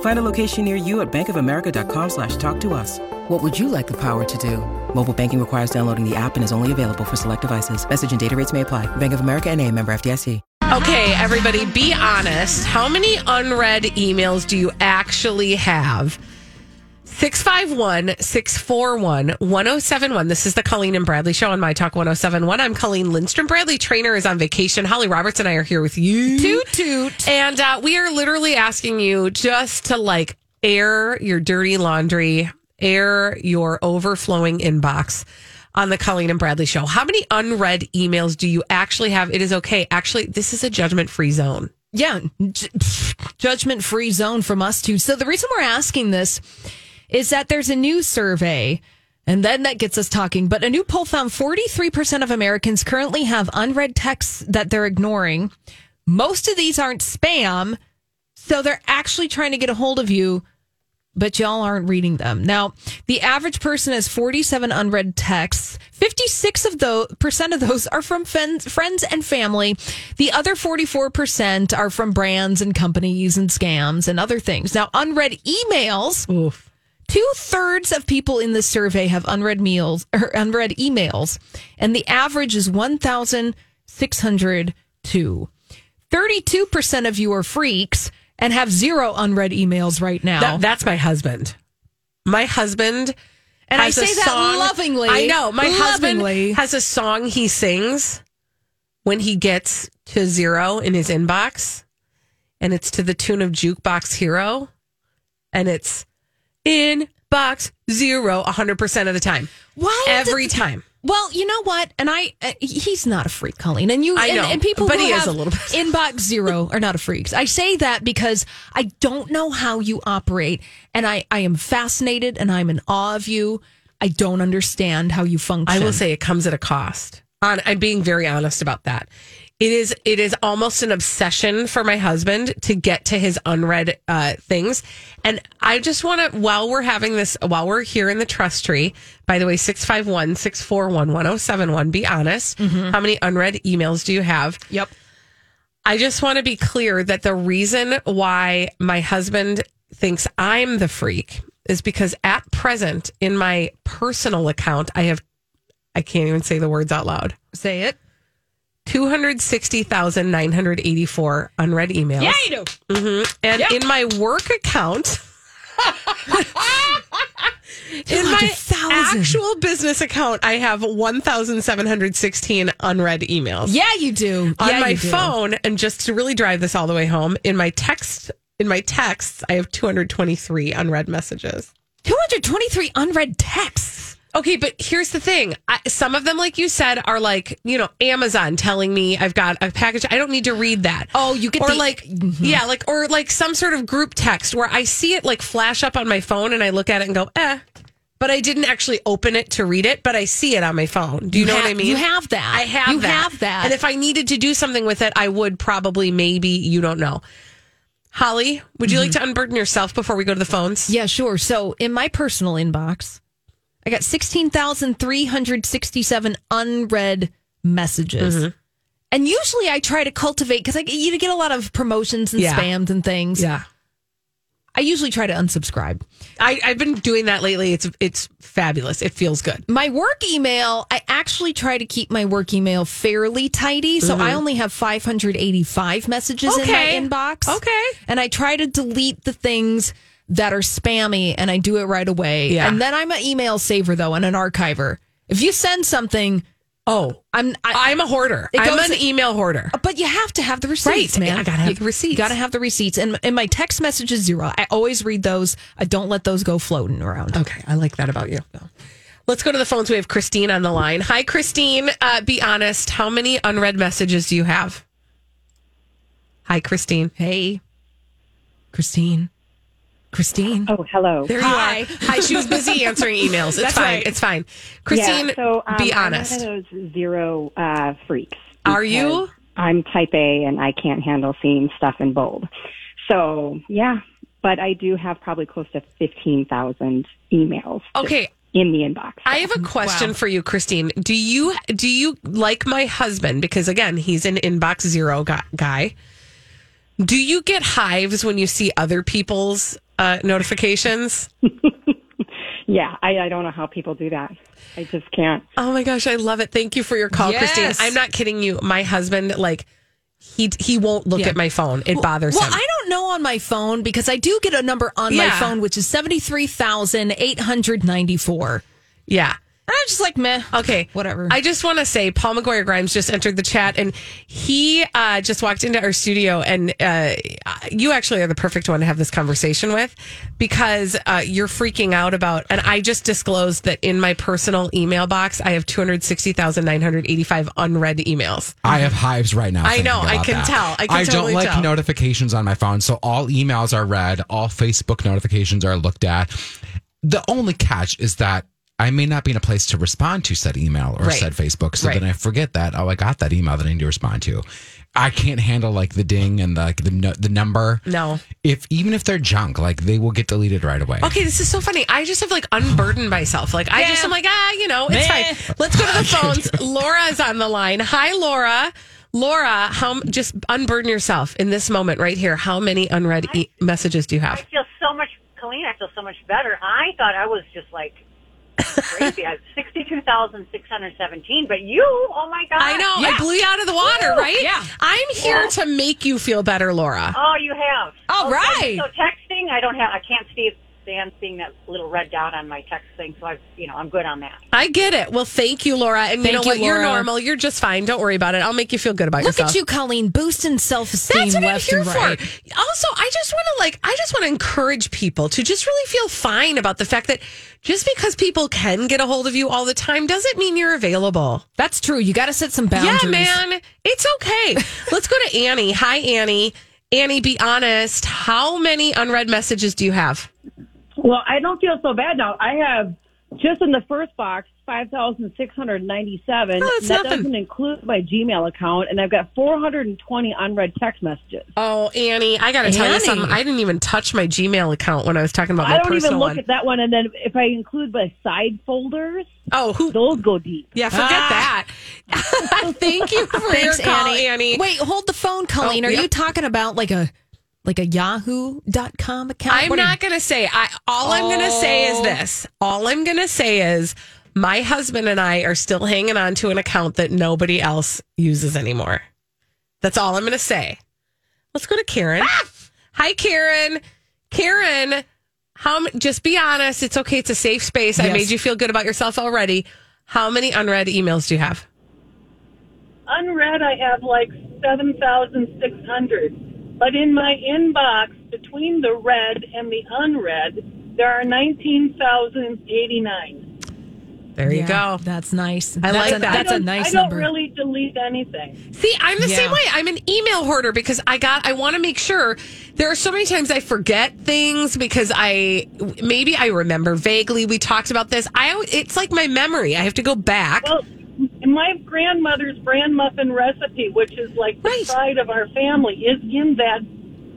Find a location near you at bankofamerica.com slash talk to us. What would you like the power to do? Mobile banking requires downloading the app and is only available for select devices. Message and data rates may apply. Bank of America and a member FDIC. Okay, everybody, be honest. How many unread emails do you actually have? 651 641 1071. This is the Colleen and Bradley show on My Talk 1071. I'm Colleen Lindstrom. Bradley Traynor is on vacation. Holly Roberts and I are here with you. Toot toot. And uh, we are literally asking you just to like air your dirty laundry, air your overflowing inbox on the Colleen and Bradley show. How many unread emails do you actually have? It is okay. Actually, this is a judgment free zone. Yeah, judgment free zone from us too. So the reason we're asking this is that there's a new survey. And then that gets us talking. But a new poll found 43% of Americans currently have unread texts that they're ignoring. Most of these aren't spam. So they're actually trying to get a hold of you, but y'all aren't reading them. Now, the average person has 47 unread texts. 56 of those percent of those are from friends and family. The other 44% are from brands and companies and scams and other things. Now, unread emails. Two thirds of people in this survey have unread meals or unread emails, and the average is 1,602. 32% of you are freaks and have zero unread emails right now. That, that's my husband. My husband. And I say that song- lovingly. I know. My Lovingly. husband has a song he sings when he gets to zero in his inbox, and it's to the tune of Jukebox Hero, and it's inbox zero 100% of the time. Why Every time. Well, you know what? And I, uh, he's not a freak, Colleen. And you, I and, know, and people but who he is a little bit. inbox zero are not a freaks. I say that because I don't know how you operate, and I, I am fascinated and I'm in awe of you. I don't understand how you function. I will say it comes at a cost. On, I'm being very honest about that. It is it is almost an obsession for my husband to get to his unread uh, things, and I just want to while we're having this while we're here in the trust tree. By the way, 651-641-1071, Be honest. How many unread emails do you have? Yep. I just want to be clear that the reason why my husband thinks I'm the freak is because at present in my personal account, I have, I can't even say the words out loud, Say it. 260,984 unread emails. Yeah, you do. Mm-hmm. And Yep. in my work account, in my actual business account, I have 1,716 unread emails. Yeah, you do. on yeah, my do. phone and just to really drive this all the way home in my text in my texts i have 223 unread messages 223 unread texts. Okay but here's the thing I, some of them like you said are like you know amazon telling me i've got a package i don't need to read that Oh, you get or the- like yeah like or like some sort of group text where i see it like flash up on my phone and i look at it and go eh but I didn't actually open it to read it, but I see it on my phone. Do you, know ha- what I mean? you have that. I have You that. have that. And if I needed to do something with it, I would probably, maybe, you don't know. Holly, would you like to unburden yourself before we go to the phones? Mm-hmm. Yeah, sure. So in my personal inbox, I got 16,367 unread messages. Mm-hmm. And usually I try to cultivate because I you get a lot of promotions and Yeah. spams and things. Yeah. I usually try to unsubscribe. I, I've been doing that lately. It's it's fabulous. It feels good. My work email, I actually try to keep my work email fairly tidy. So I only have 585 messages Mm-hmm. Okay. in my inbox. Okay. And I try to delete the things that are spammy and I do it right away. Yeah. And then I'm an email saver though and an archiver. If you send something, Oh, I'm I, I'm a hoarder. I'm an email hoarder. but you have to have the receipts, Right. man. I gotta have You- the receipts. You gotta have the receipts. And and my text messages zero. I always read those. I don't let those go floating around. Okay, I like that about you. Let's go to the phones. We have Christine on the line. Hi, Christine. Uh, be honest. How many unread messages do you have? Hi, Christine. Hey, Christine. Christine. Oh, hello. There Hi. you are. Hi. She was busy answering emails. It's That's fine. right. It's fine. Christine, yeah, so um, be I'm honest. one of those zero uh, freaks. Are you? I'm type A and I can't handle seeing stuff in bold. So yeah, but I do have probably close to fifteen thousand emails. Okay. In the inbox. I have a question for you, Christine. Do you do you like my husband? Because again, he's an inbox zero guy. guy. Do you get hives when you see other people's uh, notifications? yeah, I, I don't know how people do that. I just can't. Oh my gosh, I love it. Thank you for your call, Yes. Christine. I'm not kidding you. My husband, like, he he won't look Yeah. at my phone. It bothers Well, him. I don't know on my phone because I do get a number on my phone, which is 73,894. yeah. And I'm just like, meh. Okay. Whatever. I just want to say Paul McGuire Grimes just entered the chat and he uh, just walked into our studio. And uh, you actually are the perfect one to have this conversation with because uh, you're freaking out about. And I just disclosed that in my personal email box, I have 260,985 unread emails. I have hives right now. I know, I can that. tell. I can don't like tell. notifications on my phone, so all emails are read, all Facebook notifications are looked at. The only catch is that I may not be in a place to respond to said email or Right. said Facebook, so Right. then I forget that. Oh, I got that email that I need to respond to. I can't handle like the ding and the like the nu- the number. No. If even if they're junk, like they will get deleted right away. Okay, this is so funny. I just have like unburdened myself. Like I just am like, ah, you know, it's Meh. fine. Let's go to the phones. Laura's on the line. Hi, Laura. Laura, how just unburden yourself in this moment right here. How many unread e- messages do you have? I feel so much clean. I feel so much better. I thought I was just like crazy. I have sixty-two thousand six hundred seventeen, but you, oh my god! I know. I blew you out of the water, Woo, right? yeah. I'm here to make you feel better, Laura. Oh, you have. All oh, right. So texting, I don't have. I can't see stand seeing that little red dot on my text thing. So I, you know, I'm good on that. I get it. Well, thank you, Laura. And you Thank know you, what? You're normal. You're just fine. Don't worry about it. I'll make you feel good about Look yourself. Look at you, Colleen, boosting self esteem That's what I'm here right. for. Also, I just want to like, I just want to encourage people to just really feel fine about the fact that just because people can get a hold of you all the time doesn't mean you're available. That's true. You got to set some boundaries. Yeah, man, it's okay. Let's go to Annie. Hi, Annie. Annie, be honest. How many unread messages do you have? Well, I don't feel so bad now. I have just in the first box five thousand six hundred ninety-seven. Oh, that's that nothing. doesn't include my Gmail account, and I've got four hundred and twenty unread text messages. Oh, Annie, I got to tell you something. I didn't even touch my Gmail account when I was talking about my I don't even look one. at that one, and then if I include my side folders, oh, who? those go deep. Yeah, forget ah. that. Thank you for Thanks, your call, Annie. Annie. Wait, hold the phone, Colleen. Oh, Are yep. you talking about like a like a yahoo.com account? I'm What are you- not going to say. I all I'm going to say is Oh. this. All I'm going to say is my husband and I are still hanging on to an account that nobody else uses anymore. That's all I'm going to say. Let's go to Karen. Ah! Hi, Karen. Karen, how just be honest. It's okay. It's a safe space. I made you feel good about yourself already. How many unread emails do you have? unread I have like 7,600. But in my inbox, between the read and the unread, there are 19,089. There you Yeah, go. That's nice. I that's like a, that. That's a don't- nice I don't number. really delete anything. See, I'm the Yeah. same way. I'm an email hoarder because I got. I want to make sure. There are so many times I forget things because I maybe I remember vaguely. We talked about this. I it's like my memory. I have to go back. Well, my grandmother's bran muffin recipe, which is like the Right. pride of our family, is in that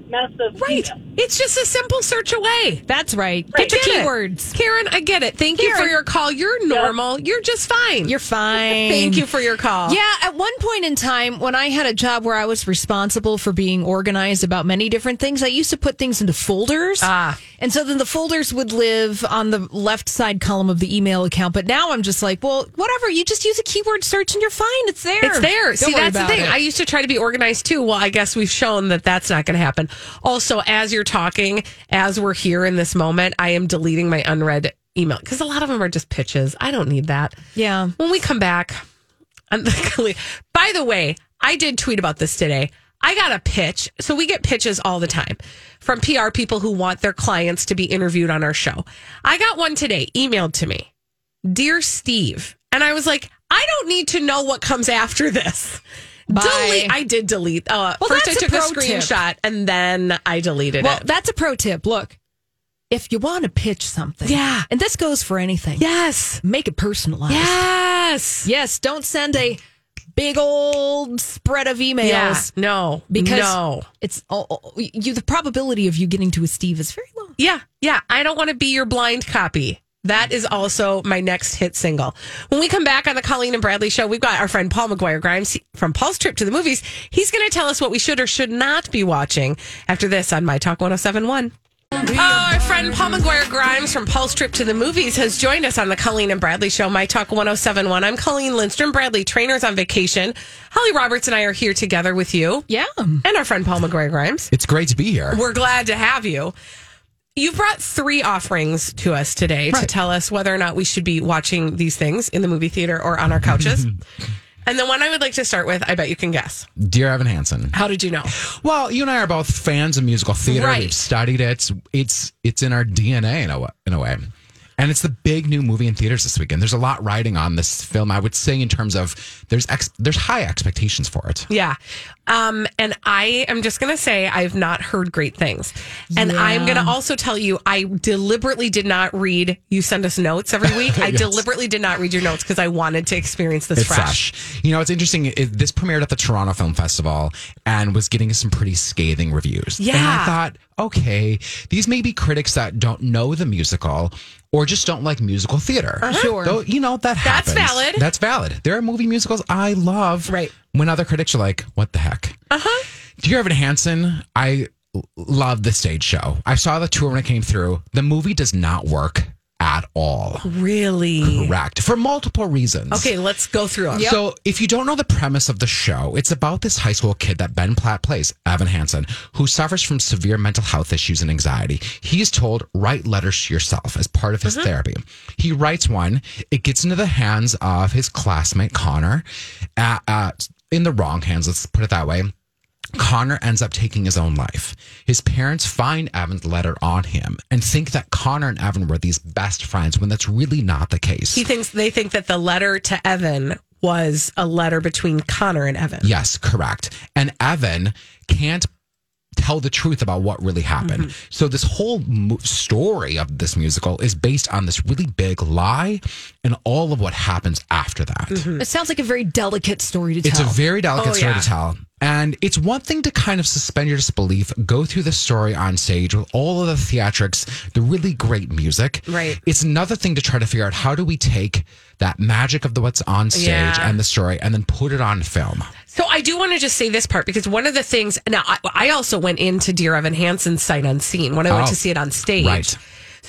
mess of right. email. It's just a simple search away. That's right. I Get your get it. keywords. Karen. I get it. Thank you for your call. You're normal. You're just fine. You're fine. Thank you for your call. Yeah, at one point in time, when I had a job where I was responsible for being organized about many different things, I used to put things into folders. Ah. And so then the folders would live on the left side column of the email account. But now I'm just like, well, whatever. You just use a keyword search and you're fine. It's there. It's there. Don't See, that's the thing. it. I used to try to be organized too. Well, I guess we've shown that that's not going to happen. Also, as you're talking, as we're here in this moment, I am deleting my unread email because a lot of them are just pitches. I don't need that. yeah. When we come back, Colleen. By the way, I did tweet about this today. I got a pitch. So we get pitches all the time from PR people who want their clients to be interviewed on our show. I got one today emailed to me. Dear Steve. And I was like, I don't need to know what comes after this. Bye. Delete. I did delete. Uh, Well, first, I that's a took a, pro tip. screenshot and then I deleted Well, it. Well, that's a pro tip. Look, if you want to pitch something, Yeah. and this goes for anything, yes. make it personalized. Yes. Yes, don't send a big old spread of emails. Yeah. No. Because no. it's oh, you. The probability of you getting to a Steve is very low. Yeah, yeah. I don't want to be your blind copy. That is also my next hit single. When we come back on the Colleen and Bradley show, we've got our friend Paul McGuire Grimes from Paul's Trip to the Movies. He's going to tell us what we should or should not be watching after this on My Talk 1071. Oh, our friend Paul McGuire Grimes from Paul's Trip to the Movies has joined us on the Colleen and Bradley Show, My Talk 1071. I'm Colleen Lindstrom. Bradley Traynor's on vacation. Holly Roberts and I are here together with you Yeah. and our friend Paul McGuire Grimes. It's great to be here. We're glad to have you. You've brought three offerings to us today to tell us whether or not we should be watching these things in the movie theater or on our couches. and the one I would like to start with, I bet you can guess. Dear Evan Hansen. How did you know? Well, you and I are both fans of musical theater. Right. We've studied it. It's it's it's in our DNA in a in a way. And it's the big new movie in theaters this weekend. There's a lot riding on this film. I would say in terms of there's ex, there's high expectations for it. Yeah. Um, and I am just going to say I've not heard great things. And I'm going to also tell you, I deliberately did not read, you send us notes every week. I deliberately did not read your notes because I wanted to experience this It's fresh. fresh. You know, it's interesting. It, this premiered at the Toronto Film Festival and was getting some pretty scathing reviews. And Yeah. I thought, okay, these may be critics that don't know the musical or just don't like musical theater. Sure. Though, you know, that happens. That's valid. That's valid. There are movie musicals I love. Right. When other critics are like, what the heck? Uh huh. Dear Evan Hansen, I love the stage show. I saw the tour when it came through. The movie does not work at all. Really? Correct. For multiple reasons. Okay, let's go through them. So, if you don't know the premise of the show, it's about this high school kid that Ben Platt plays, Evan Hansen, who suffers from severe mental health issues and anxiety. He is told, write letters to yourself as part of his therapy. He writes one, it gets into the hands of his classmate, Connor, uh, uh, in the wrong hands, let's put it that way. Connor ends up taking his own life. His parents find Evan's letter on him and think that Connor and Evan were these best friends when that's really not the case. He thinks they think that the letter to Evan was a letter between Connor and Evan. Yes, correct. And Evan can't tell the truth about what really happened. Mm-hmm. So this whole mo- story of this musical is based on this really big lie and all of what happens after that. Mm-hmm. It sounds like a very delicate story to tell. It's a very delicate Oh, story yeah. to tell. And it's one thing to kind of suspend your disbelief, go through the story on stage with all of the theatrics, the really great music. Right. It's another thing to try to figure out how do we take that magic of the what's on stage Yeah. and the story and then put it on film. So I do want to just say this part because one of the things now I, I also went into Dear Evan Hansen's sight unseen when I went Oh, to see it on stage. right.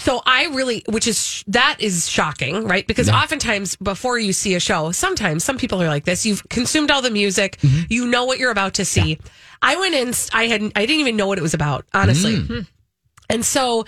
So I really, which is that is shocking, right? Because oftentimes before you see a show, sometimes some people are like this. You've consumed all the music, Mm-hmm. you know what you're about to see. I went in, I had, I didn't even know what it was about, honestly. Mm. And so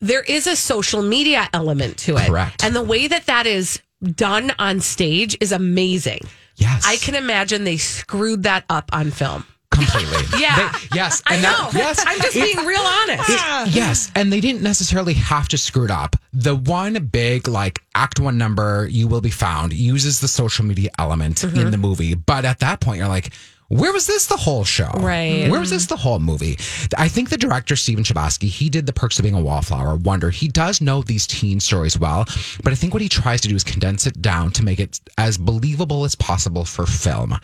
there is a social media element to it, Correct. And the way that that is done on stage is amazing. Yes. I can imagine they screwed that up on film. Completely. Yeah. They- yes. I and know. That, yes. I'm just being real honest. It- yes, and they didn't necessarily have to screw it up. The one big like act one number, "You Will Be Found," uses the social media element Mm-hmm. in the movie, but at that point, you're like. Where was this the whole show? Right. Where was this the whole movie? I think the director, Stephen Chbosky, he did The Perks of Being a Wallflower, Wonder. He does know these teen stories well, but I think what he tries to do is condense it down to make it as believable as possible for film.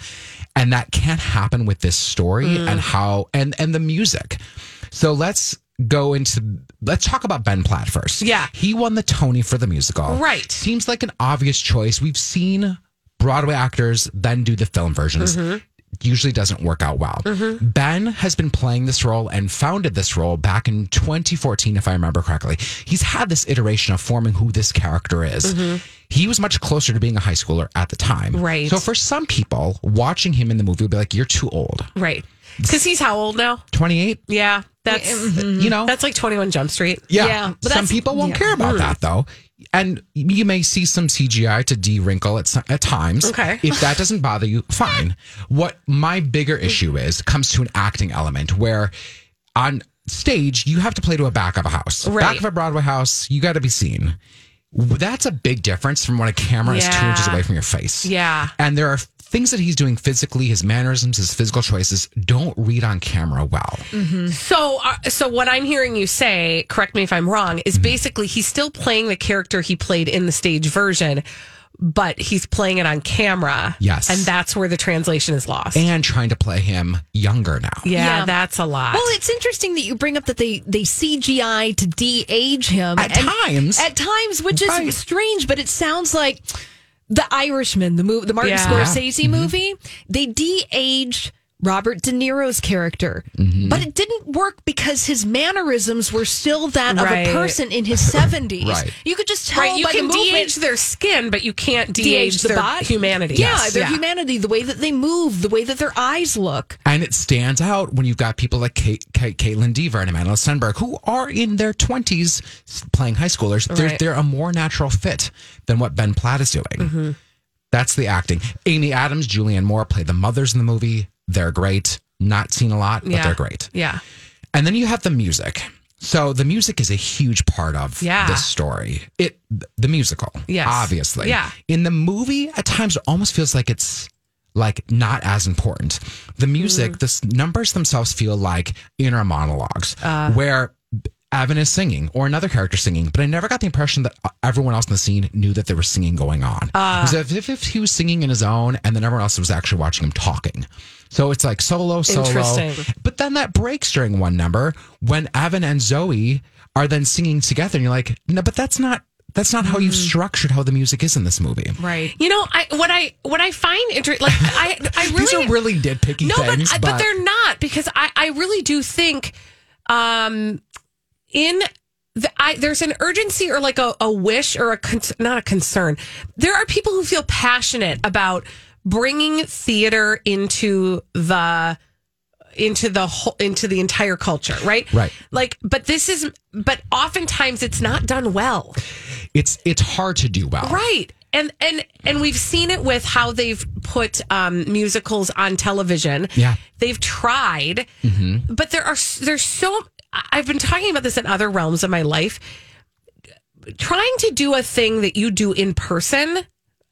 And that can't happen with this story Mm. and how, and, and the music. So let's go into let's talk about Ben Platt first. Yeah. He won the Tony for the musical. Right. Seems like an obvious choice. We've seen Broadway actors then do the film versions. Mm-hmm. Usually doesn't work out well. Mm-hmm. Ben has been playing this role and founded this role back in 2014, if I remember correctly. He's had this iteration of forming who this character is. Mm-hmm. He was much closer to being a high schooler at the time. Mm-hmm. Right. So for some people, watching him in the movie would be like, you're too old. Right. Because he's how old now? 28? Yeah. That's mm-hmm. You know? that's like 21 Jump Street. Yeah. Yeah, but Some people won't yeah. care about that though. And you may see some CGI to de-wrinkle at, some- at times. Okay. If that doesn't bother you, fine. What my bigger issue is comes to an acting element where on stage you have to play to a back of a house. Right. Back of a Broadway house, you got to be seen. That's a big difference from when a camera is two inches away from your face. Yeah. And there are things that he's doing physically, his mannerisms, his physical choices don't read on camera well. So, uh, so what I'm hearing you say, correct me if I'm wrong, is Mm-hmm. basically he's still playing the character he played in the stage version, but he's playing it on camera. Yes. and that's where the translation is lost. And trying to play him younger now. yeah, Yeah. that's a lot. Well, it's interesting that you bring up that they they CGI to de-age him At times. At times, which is Right. strange, but it sounds like the Irishman, the movie, the Martin Yeah. Scorsese mm-hmm. movie. They de-aged Robert De Niro's character, Mm-hmm. but it didn't work because his mannerisms were still that Right. of a person in his seventies. Right. You could just tell right, you by can the de-age their skin, but you can't de-age, de-age the their body, humanity. Yeah, Yes. their humanity, the way that they move, the way that their eyes look. And it stands out when you've got people like Kate, Kate, Kaitlyn Dever and Amanda Stenberg who are in their 20s playing high schoolers. They're, they're a more natural fit than what Ben Platt is doing. Mm-hmm. That's the acting. Amy Adams, Julianne Moore play the mothers in the movie. They're great. Not seen a lot, but Yeah. they're great. Yeah. And then you have the music. So the music is a huge part of Yeah. this story. It the musical, Yes. obviously. Yeah. In the movie, at times it almost feels like it's like not as important. The Mm. music, the numbers themselves feel like inner monologues Uh. where Evan is singing or another character singing, but I never got the impression that everyone else in the scene knew that there was singing going on. Uh. it was as if, if he was singing in his own and then everyone else was actually watching him talking. So it's like solo, solo. Interesting. But then that breaks during one number when Evan and Zoe are then singing together, and you're like, no, but that's not that's not how you've Mm. structured how the music is in this movie. Right. You know, I what I what I find interesting, like I I really These are really nitpicky no, things, but, but they're not because I I really do think, um, in the, I there's an urgency or like a, a wish or a con- not a concern. There are people who feel passionate about bringing theater into the into the whole into the entire culture right Right. like but this is but oftentimes it's not done well it's it's hard to do well. Right. And and and we've seen it with how they've put um, musicals on television. Yeah. They've tried, but there are there's so I've been talking about this in other realms of my life. Trying to do a thing that you do in person.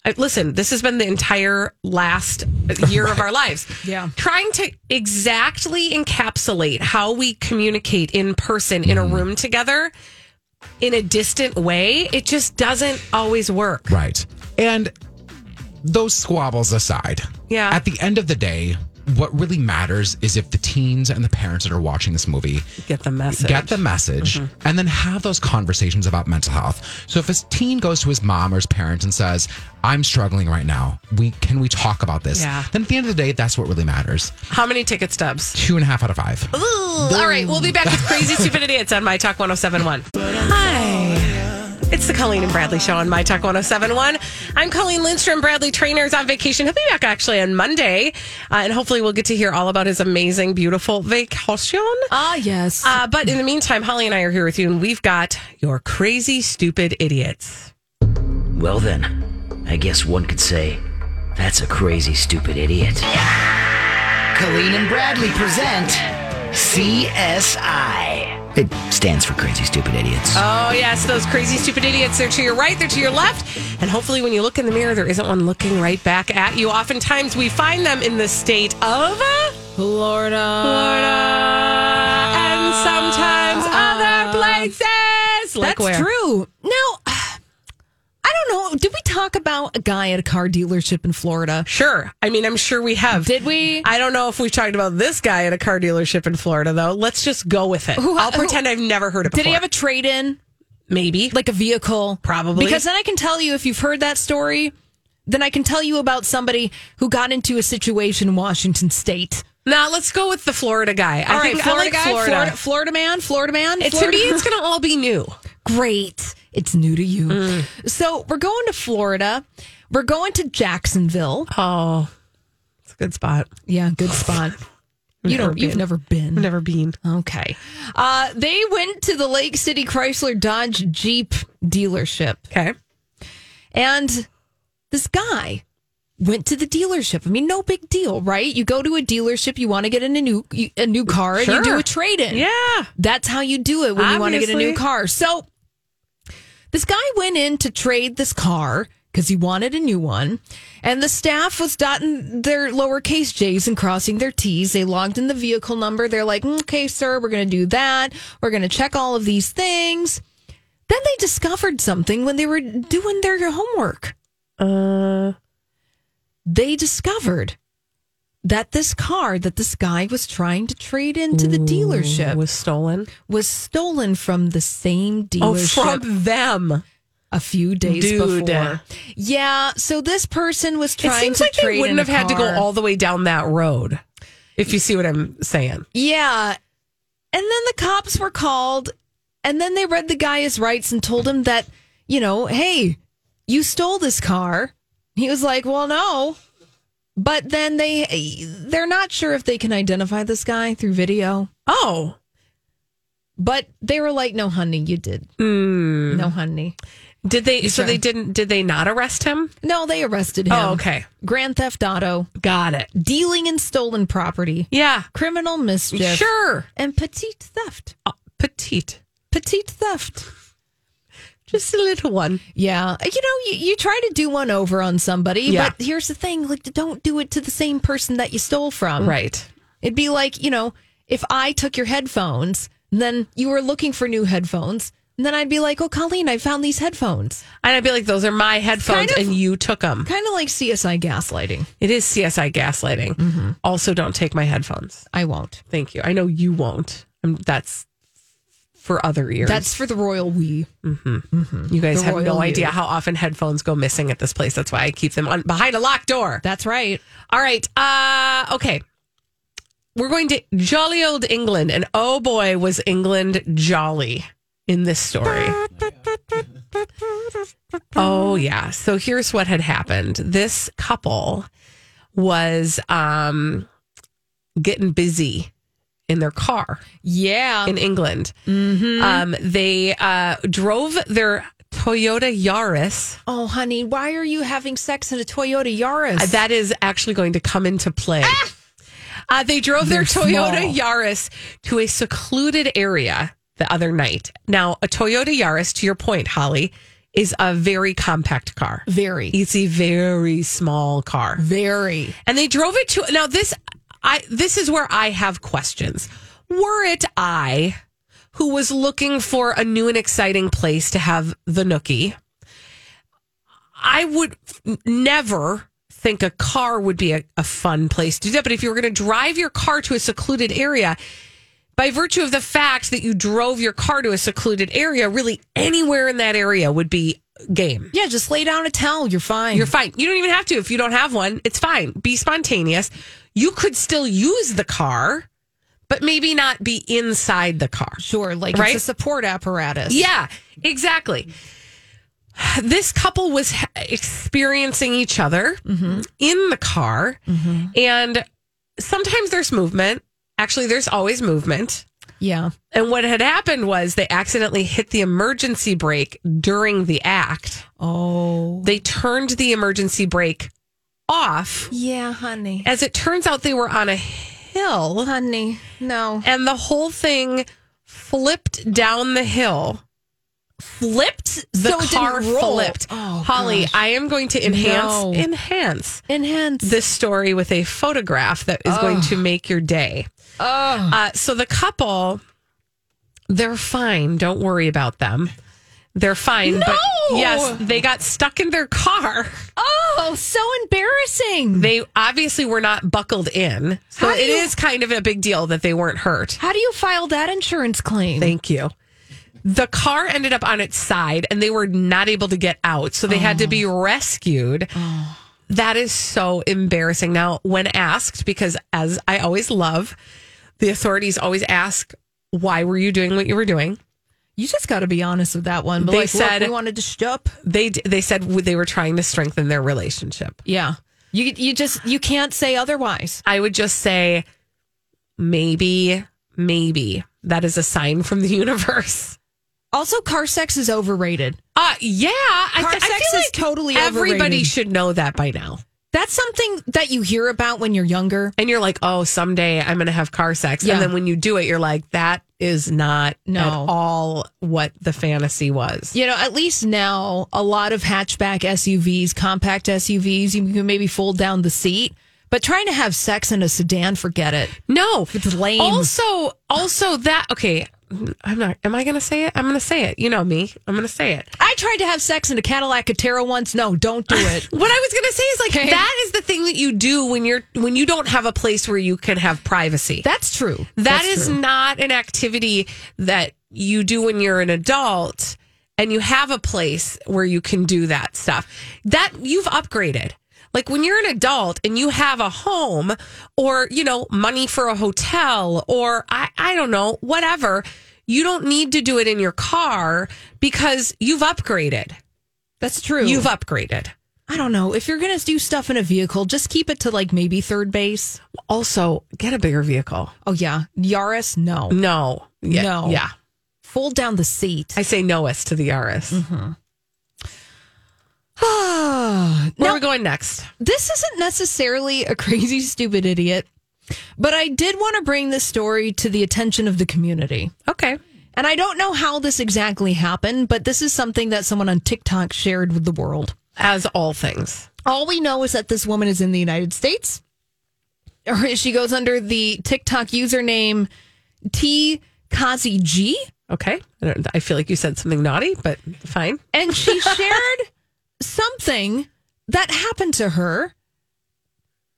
I- Listen, this has been the entire last year of our lives. Yeah. Trying to exactly encapsulate how we communicate in person in a mm-hmm. room together in a distant way, it just doesn't always work. Right. And those squabbles aside, Yeah. At the end of the day, what really matters is if the teens and the parents that are watching this movie Get the message. get the message mm-hmm. and then have those conversations about mental health. So if a teen goes to his mom or his parents and says, "I'm struggling right now. We can we talk about this?" Yeah. Then at the end of the day, that's what really matters. How many ticket stubs? Two and a half out of five. Ooh, all right, we'll be back with Crazy Stupid Idiots on My Talk 1071. Hi. It's the Colleen and Bradley Show on My Talk 1071. I'm Colleen Lindstrom. Bradley Traynor's on vacation. He'll be back actually on Monday. Uh, and hopefully we'll get to hear all about his amazing, beautiful vacation. Ah, yes. Uh, but in the meantime, Holly and I are here with you, and we've got your Crazy Stupid Idiots. Well, then, I guess one could say that's a crazy, stupid idiot. Colleen and Bradley present CSI. It stands for Crazy Stupid Idiots. Oh, yes, those crazy, stupid idiots. They're to your right, they're to your left. And hopefully, when you look in the mirror, there isn't one looking right back at you. Oftentimes, we find them in the state of Florida. Florida and sometimes ah. other places. Like That's where? true. Now, I. Did we talk about a guy at a car dealership in Florida? Sure. I mean, I'm sure we have. Did we? I don't know if we've talked about this guy at a car dealership in Florida, though. Let's just go with it. Who- I'll who- pretend I've never heard of it before. Did he have a trade in? Maybe. Like a vehicle? Probably. Because then I can tell you if you've heard that story, then I can tell you about somebody who got into a situation in Washington State. Now, let's go with the Florida guy. I All right, think Florida I like guy, Florida. Florida, Florida man, Florida man. It- to Florida- me, it's going to all be new. Great. It's new to you. Mm. So we're going to Florida. We're going to Jacksonville. Oh, it's a good spot. Yeah, good spot. You Never don't. You've been. never been. Never been. Okay. Uh, they went to the Lake City Chrysler Dodge Jeep dealership. Okay. And this guy went to the dealership. I mean, no big deal, right? You go to a dealership, you want to get in a new a new car, and you do a trade in. Yeah. That's how you do it when you want to get a new car. So this guy went in to trade this car because he wanted a new one. And the staff was dotting their lowercase j's and crossing their t's. They logged in the vehicle number. They're like, "Mm, okay, sir, we're going to do that. We're going to check all of these things. Then they discovered something when they were doing their homework. Uh, They discovered that this car that this guy was trying to trade into the dealership was stolen. was stolen from the same oh, dealership Oh, from them. a few days Dude. before. Yeah, so this person was It trying seems to like trade they wouldn't have had to go all the way down that road. If you see what I'm saying. Yeah. And then the cops were called and then they read the guy his rights and told him that, you know, hey, you stole this car. He was like, "Well, no." But then they they're not sure if they can identify this guy through video. Oh. But they were like, "No, honey, you did. Mm. No, honey." Did they so right. they didn't did they not arrest him? No, they arrested him. Oh, okay. Grand theft auto, Got it. dealing in stolen property, Yeah. criminal mischief, Sure. and petite theft. Uh, petite. Petite theft. Just a little one. Yeah, you know, you, you try to do one over on somebody, Yeah. but here's the thing: like, don't do it to the same person that you stole from. Right. It'd be like, you know, if I took your headphones, and then you were looking for new headphones, and then I'd be like, "Oh, Colleen, I found these headphones." And I'd be like, those are my headphones kind of- and you took them. Kind of like CSI gaslighting. It is CSI gaslighting. Also, don't take my headphones. I won't. Thank you. I know you won't. Um that's for other ears. That's for the royal we. you guys the have no idea you. how often headphones go missing at this place. That's why I keep them on, behind a locked door. That's right. All right. Uh, okay. We're going to jolly old England. And oh boy, was England jolly in this story. Oh, yeah. So here's what had happened this couple was um, getting busy in their car Yeah. in England. Um, they uh, drove their Toyota Yaris. oh, honey, why are you having sex in a Toyota Yaris? Uh, That is actually going to come into play. Uh, they drove their They're Toyota small. Yaris to a secluded area the other night. Now, a Toyota Yaris, to your point, Holly, is a very compact car. very, It's a very small car. very. And they drove it to now this I this is where I have questions. Were it I who was looking for a new and exciting place to have the nookie, I would never think a car would be a, a fun place to do that. But if you were going to drive your car to a secluded area, by virtue of the fact that you drove your car to a secluded area, really anywhere in that area would be game. Yeah, just lay down a towel. You're fine. You're fine. You don't even have to. If you don't have one, it's fine. Be spontaneous. You could still use the car, but maybe not be inside the car. sure. Like Right? it's a support apparatus. Yeah, exactly. This couple was experiencing each other mm-hmm. in the car, mm-hmm. and sometimes there's movement. Actually, there's always movement. Yeah. And what had happened was they accidentally hit the emergency brake during the act. Oh. They turned the emergency brake off Yeah, honey. As it turns out, they were on a hill Honey. No. and the whole thing flipped down the hill. Flipped? The so car flipped. Oh, Holly, gosh. I am going to enhance No. enhance Enhance. this story with a photograph that is going to make your day. Oh. Uh, so the couple, they're fine. Don't worry about them. They're fine. But No! yes, they got stuck in their car. Oh, so embarrassing. They obviously were not buckled in. So it you- is kind of a big deal that they weren't hurt. How do you file that insurance claim? Thank you. The car ended up on its side and they were not able to get out. So they had to be oh. rescued. Oh. That is so embarrassing. Now, when asked, because as I always love, the authorities always ask, why were you doing what you were doing? You just got to be honest with that one. But They like, said- we wanted to shtup. They they said they were trying to strengthen their relationship. Yeah. You you just you can't say otherwise. I would just say maybe, maybe that is a sign from the universe. Also, car sex is overrated. Uh, yeah. I, Car th- I sex feel is like totally everybody overrated. should know that by now. That's something that you hear about when you're younger. And you're like, oh, someday I'm going to have car sex. Yeah. And then when you do it, you're like, that is not No. at all what the fantasy was. You know, at least now, a lot of hatchback SUVs, compact SUVs, you can maybe fold down the seat. But trying to have sex in a sedan, forget it. No, It's lame. Also, also that okay. I'm not. Am I going to say it? I'm going to say it. You know me. I'm going to say it. I tried to have sex in a Cadillac Catera once. No, don't do it. What I was going to say is like Okay. that is the thing that you do when you're when you don't have a place where you can have privacy. That's true. That That's is true. not an activity that you do when you're an adult and you have a place where you can do that stuff. That you've upgraded. Like when you're an adult and you have a home or, you know, money for a hotel or I, I don't know, whatever, you don't need to do it in your car because you've upgraded. That's true. You've upgraded. I don't know. If you're going to do stuff in a vehicle, just keep it to like maybe third base. Also, get a bigger vehicle. Oh, yeah. Yaris? No. No. Yeah. No. Yeah. Fold down the seat. I say noest to the Yaris. Ah, Where now, are we going next? this isn't necessarily a crazy, stupid idiot, but I did want to bring this story to the attention of the community. Okay. And I don't know how this exactly happened, but this is something that someone on TikTok shared with the world. As all things. All we know is that this woman is in the United States. Or she goes under the TikTok username T Kazi G. Okay. I, don't, I feel like you said something naughty, but fine. And she shared something that happened to her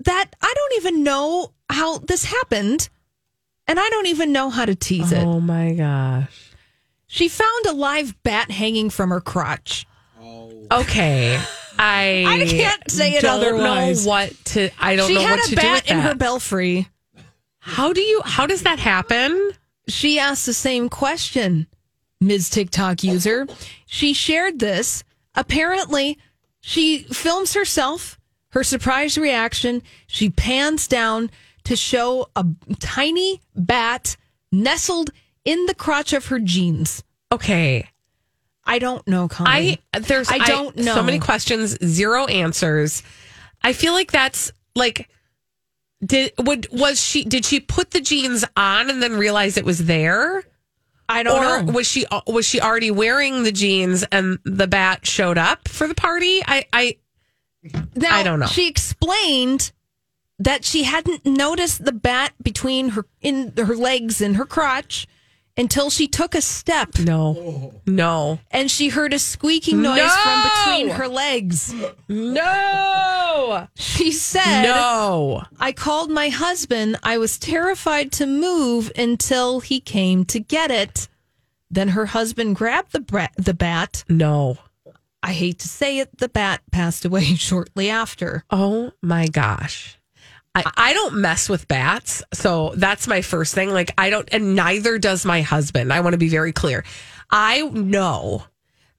that I don't even know how this happened. And I don't even know how to tease it. Oh my gosh. She found a live bat hanging from her crotch. Oh. Okay. I I can't say it don't otherwise. know what to I don't she know had what a to do with bat in her belfry. how do you how does that happen? She asked the same question, Ms. TikTok user. She shared this. Apparently, she films herself, her surprise reaction. She pans down to show a tiny bat nestled in the crotch of her jeans. Okay. I don't know, Colleen. I there's I don't know. so many questions, zero answers. I feel like that's like did would was she did she put the jeans on and then realize it was there? I don't or know. was she was she already wearing the jeans and the bat showed up for the party? I I Now, I don't know. She explained that she hadn't noticed the bat between her in her legs and her crotch until she took a step no no and she heard a squeaking noise from between her legs. no She said, no. I called my husband. I was terrified to move until he came to get it. Then her husband grabbed the bra- the bat. No. I hate to say it, the bat passed away shortly after. Oh my gosh. I, I don't mess with bats. So that's my first thing. Like, I don't, and neither does my husband. I want to be very clear. I know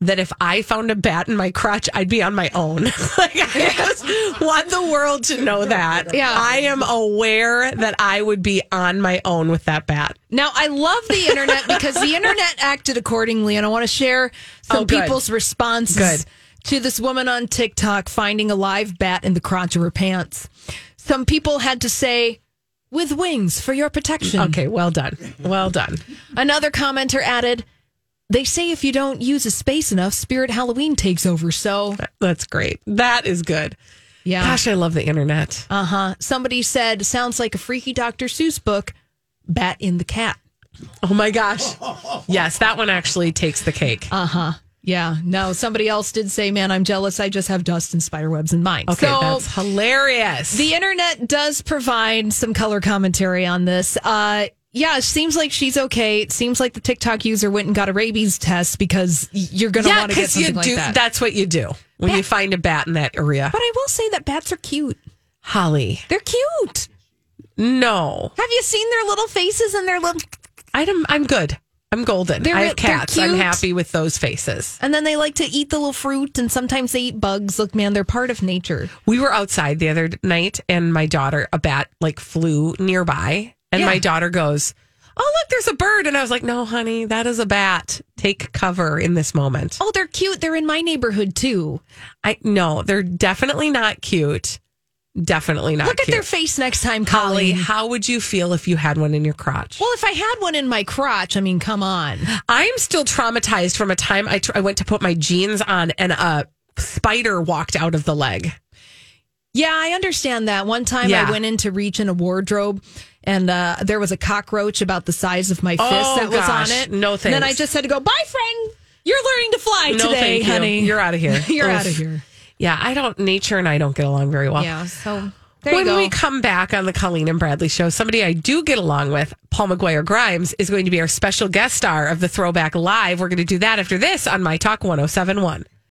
that if I found a bat in my crotch, I'd be on my own. like, I just want the world to know that. Yeah. I am aware that I would be on my own with that bat. Now, I love the internet because the internet acted accordingly, and I want to share some Oh, people's responses Good. to this woman on TikTok finding a live bat in the crotch of her pants. Some people had to say, with wings for your protection. Okay. Well done. Well done. Another commenter added, they say if you don't use a space enough, Spirit Halloween takes over. So, That's great. That is good. yeah. Gosh, I love the internet. Uh huh. Somebody said, sounds like a freaky Dr. Seuss book, Bat in the Cat. Oh my gosh. Yes, that one actually takes the cake. Uh huh. Yeah. No, somebody else did say, man, I'm jealous. I just have dust and spider webs in mine. Okay, so, that's hilarious. the internet does provide some color commentary on this. Uh, yeah, it seems like she's okay. It seems like the TikTok user went and got a rabies test because you're going to yeah, want to get because you something do. like that. That's what you do when you find a bat in that area. But I will say that bats are cute. Holly, They're cute. no, Have you seen their little faces and their little? I'm I'm good. I'm golden. They're I have cats. I'm happy with those faces. And then they like to eat the little fruit, and sometimes they eat bugs. Look, man, they're part of nature. We were outside the other night, and my daughter, a bat like flew nearby, And Yeah. my daughter goes, Oh, look, there's a bird. And I was like, No, honey, that is a bat. Take cover in this moment. Oh, they're cute. They're in my neighborhood too. I no, they're definitely not cute. Definitely not Look at their face next time, Holly, Colleen. how would you feel if you had one in your crotch? Well, if I had one in my crotch, I mean, come on. I'm still traumatized from a time I, tr- I went to put my jeans on and a spider walked out of the leg. Yeah, I understand that. One time Yeah. I went in to reach in a wardrobe and uh, there was a cockroach about the size of my fist Oh, that was gosh. on it. No And then. I just had to go, bye, friend. You're learning to fly No, today, you. honey. You're out of here. You're Oof. out of here. Yeah, I don't. Nature and I don't get along very well. Yeah, so there when you go. we come back on the Colleen and Bradley show, somebody I do get along with, Paul McGuire Grimes, is going to be our special guest star of the Throwback Live. We're going to do that after this on My Talk 1071.